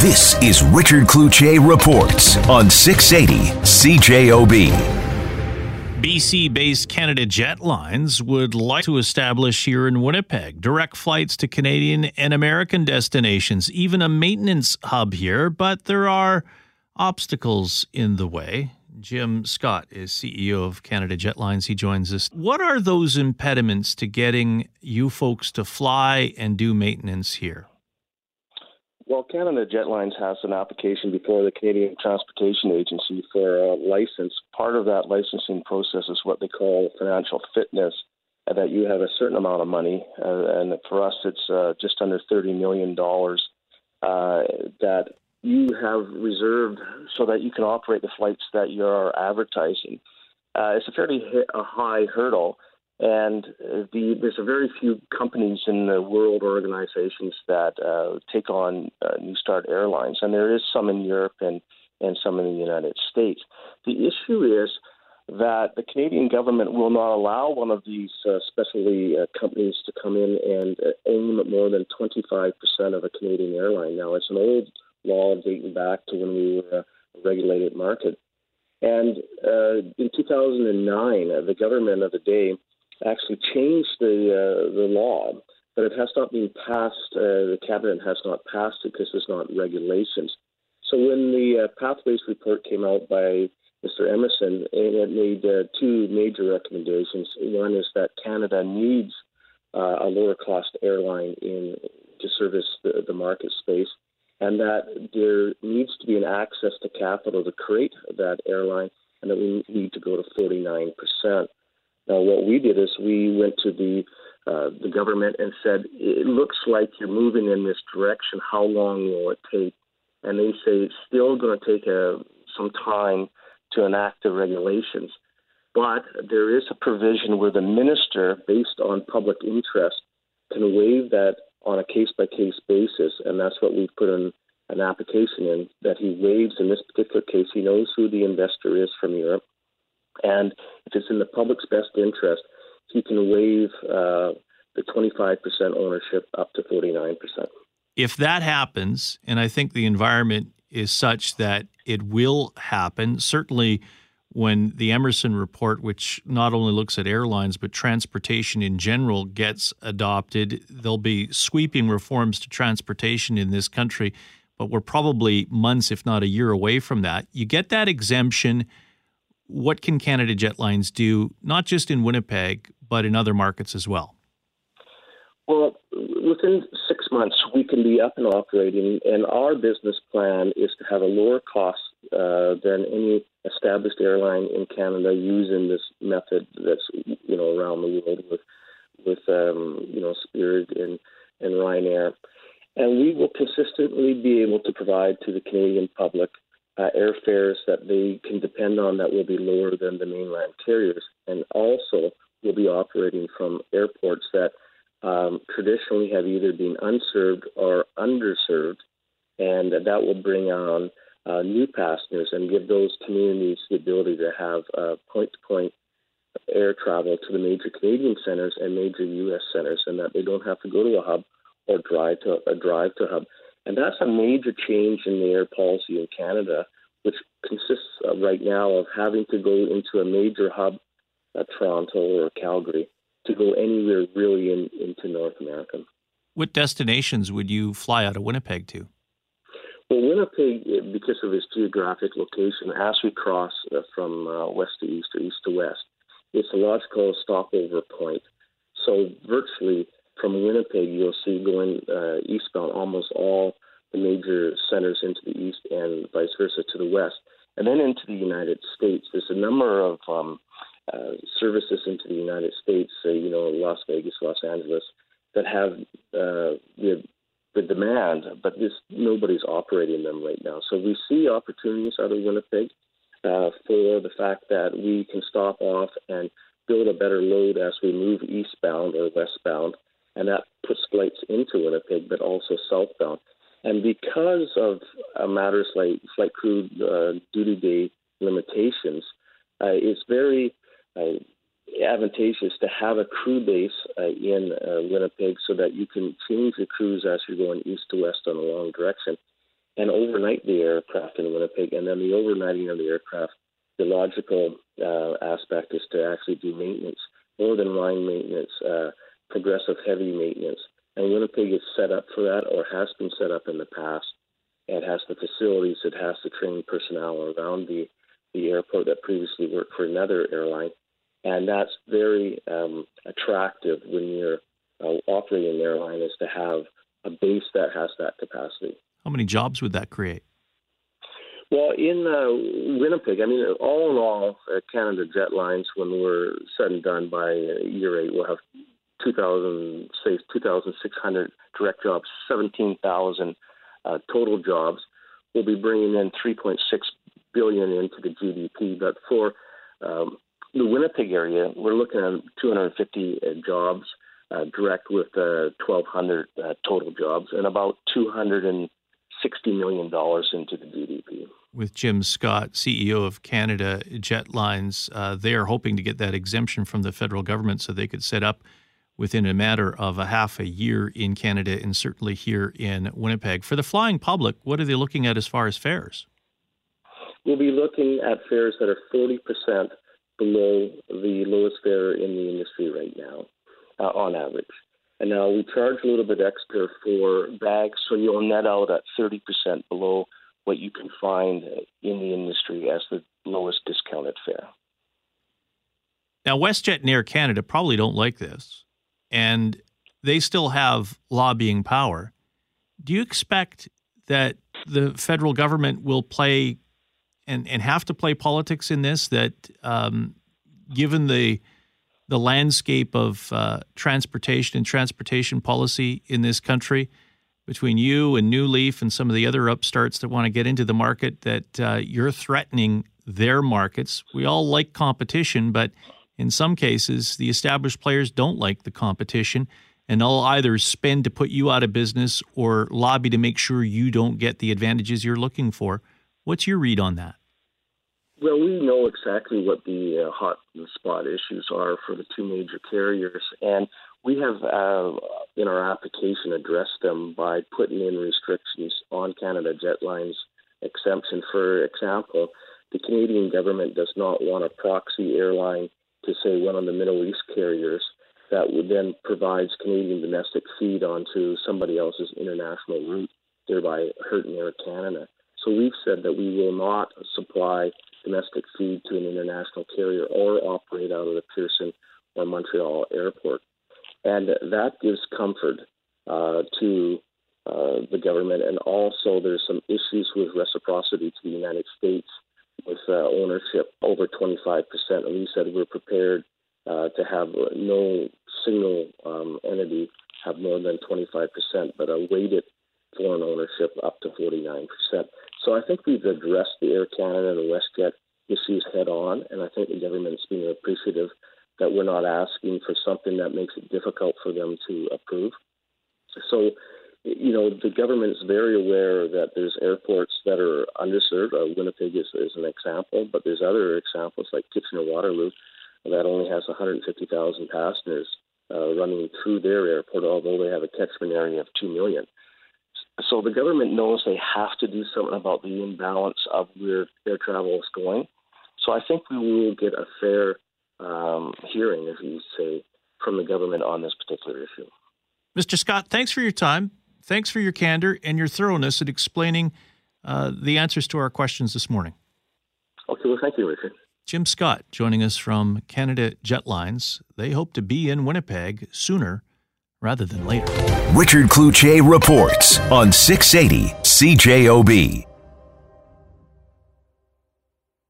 This is Richard Cloutier Reports on 680 CJOB. BC based Canada Jetlines would like to establish here in Winnipeg direct flights to Canadian and American destinations, even a maintenance hub here, but there are obstacles in the way. Jim Scott is CEO of Canada Jetlines. He joins us. What are those impediments to getting you folks to fly and do maintenance here? Well, Canada Jetlines has an application before the Canadian Transportation Agency for a license. Part of that licensing process is what they call financial fitness, uh, that you have a certain amount of money, uh, and for us, it's uh, just under $30 million uh, that you have reserved so that you can operate the flights that you're advertising. Uh, it's a fairly high hurdle and uh, the, there's a very few companies in the world organizations that uh, take on uh, New Start Airlines, and there is some in Europe and, and some in the United States. The issue is that the Canadian government will not allow one of these uh, specialty uh, companies to come in and uh, aim more than 25% of a Canadian airline. Now, it's an old law dating back to when we were a regulated market. And in 2009, the government of the day actually changed the uh, the law, but it has not been passed. Uh, the cabinet has not passed it because there's not regulations. So when the uh, Pathways report came out by Mr. Emerson, it made uh, two major recommendations. One is that Canada needs uh, a lower cost airline in to service the, the market space, and that there needs to be an access to capital to create that airline, and that we need to go to 49 Now, what we did is we went to the uh, the government and said, "It looks like you're moving in this direction. How long will it take?" And they say it's still going to take a, uh, some time to enact the regulations, but there is a provision where the minister, based on public interest, can waive that on a case by case basis, and that's what we've put in an application in that he waives in this particular case. He knows who the investor is from Europe. And if it's in the public's best interest, he can waive uh, the 25% ownership up to 49%. If that happens, and I think the environment is such that it will happen, certainly when the Emerson report, which not only looks at airlines but transportation in general, gets adopted, there'll be sweeping reforms to transportation in this country, but we're probably months, if not a year away from that. You get that exemption what can Canada Jetlines do, not just in Winnipeg, but in other markets as well? Well, within six months, we can be up and operating, and our business plan is to have a lower cost uh, than any established airline in Canada using this method that's you know around the world with with um, you know Spirit and and Ryanair, and we will consistently be able to provide to the Canadian public uh, airfares that they can depend on that will be lower than the mainland carriers, and also will be operating from airports that um, traditionally have either been unserved or underserved, and that will bring on uh, new passengers and give those communities the ability to have point to point air travel to the major Canadian centers and major U.S. centers, and that they don't have to go to a hub or drive to a drive to a hub. And that's a major change in the air policy in Canada, which consists of right now of having to go into a major hub, at Toronto or Calgary, to go anywhere really in, into North America. What destinations would you fly out of Winnipeg to? Well, Winnipeg, because of its geographic location, as we cross uh, from uh, west to east or east to west, it's a logical stopover point. So virtually from Winnipeg, you'll see going uh, eastbound almost all the major centers into the east and vice versa to the west. And then into the United States, there's a number of um, uh, services into the United States, uh, you know, Las Vegas, Los Angeles, that have uh, the, the demand, but this, nobody's operating them right now. So we see opportunities out of Winnipeg uh, for the fact that we can stop off and build a better load as we move eastbound or westbound Winnipeg, but also southbound. And because of uh, matters like flight crew uh, duty day limitations, uh, it's very uh, advantageous to have a crew base uh, in uh, Winnipeg so that you can change your crews as you're going east to west on a long direction. and overnight the aircraft in Winnipeg. And then the overnighting of the aircraft, the logical aspect is to actually do maintenance, more than line maintenance, progressive heavy maintenance. And Winnipeg is set up for that or has been set up in the past. It has the facilities, it has the trained personnel around the, the airport that previously worked for another airline. And that's very um, attractive when you're uh, operating an airline is to have a base that has that capacity. How many jobs would that create? Well, in uh, Winnipeg, I mean, all in all, uh, Canada Jetlines, when we're said and done by year eight, we'll have 2,000, say 2,600 direct jobs, 17,000 uh, total jobs. We'll be bringing in 3.6 billion into the GDP. But for um, the Winnipeg area, we're looking at 250 uh, jobs uh, direct with uh, 1,200 uh, total jobs and about 260 million dollars into the GDP. With Jim Scott, CEO of Canada Jetlines, uh, they are hoping to get that exemption from the federal government so they could set up within a matter of a half a year in Canada and certainly here in Winnipeg. For the flying public, what are they looking at as far as fares? We'll be looking at fares that are 40% below the lowest fare in the industry right now, uh, on average. And now we charge a little bit extra for bags, so you'll net out at 30% below what you can find in the industry as the lowest discounted fare. Now, WestJet and Air Canada probably don't like this and they still have lobbying power. Do you expect that the federal government will play and, and have to play politics in this? That um, given the the landscape of uh, transportation and transportation policy in this country, between you and NewLeaf and some of the other upstarts that want to get into the market, that uh, you're threatening their markets. We all like competition, but in some cases, the established players don't like the competition and they'll either spend to put you out of business or lobby to make sure you don't get the advantages you're looking for. What's your read on that? Well, we know exactly what the uh, hot spot issues are for the two major carriers, and we have, uh, in our application, addressed them by putting in restrictions on Canada Jetlines exemption. For example, the Canadian government does not want a proxy airline to say one of the Middle East carriers that would then provides Canadian domestic feed onto somebody else's international route, thereby hurting Air Canada. So we've said that we will not supply domestic feed to an international carrier or operate out of the Pearson or Montreal airport. And that gives comfort uh, to uh, the government. And also, there's some issues with reciprocity to the United 5%. And we said we're prepared uh, to have uh, no single um, entity have more than 25%, but a weighted foreign ownership up to 49%. So I think we've addressed the Air Canada and WestJet issues head on, and I think the government's being appreciative that we're not asking for something that makes it difficult for them to approve. So you know, the government is very aware that there's airports that are underserved. Uh, Winnipeg is, is an example, but there's other examples like Kitchener Waterloo that only has 150,000 passengers uh, running through their airport, although they have a catchment area of 2 million. So the government knows they have to do something about the imbalance of where air travel is going. So I think we will get a fair um, hearing, as you say, from the government on this particular issue. Mr. Scott, thanks for your time thanks for your candor and your thoroughness in explaining uh, the answers to our questions this morning. Okay, well, thank you, Richard. Jim Scott joining us from Canada Jetlines. They hope to be in Winnipeg sooner rather than later. Richard Cloutier reports on 680 CJOB.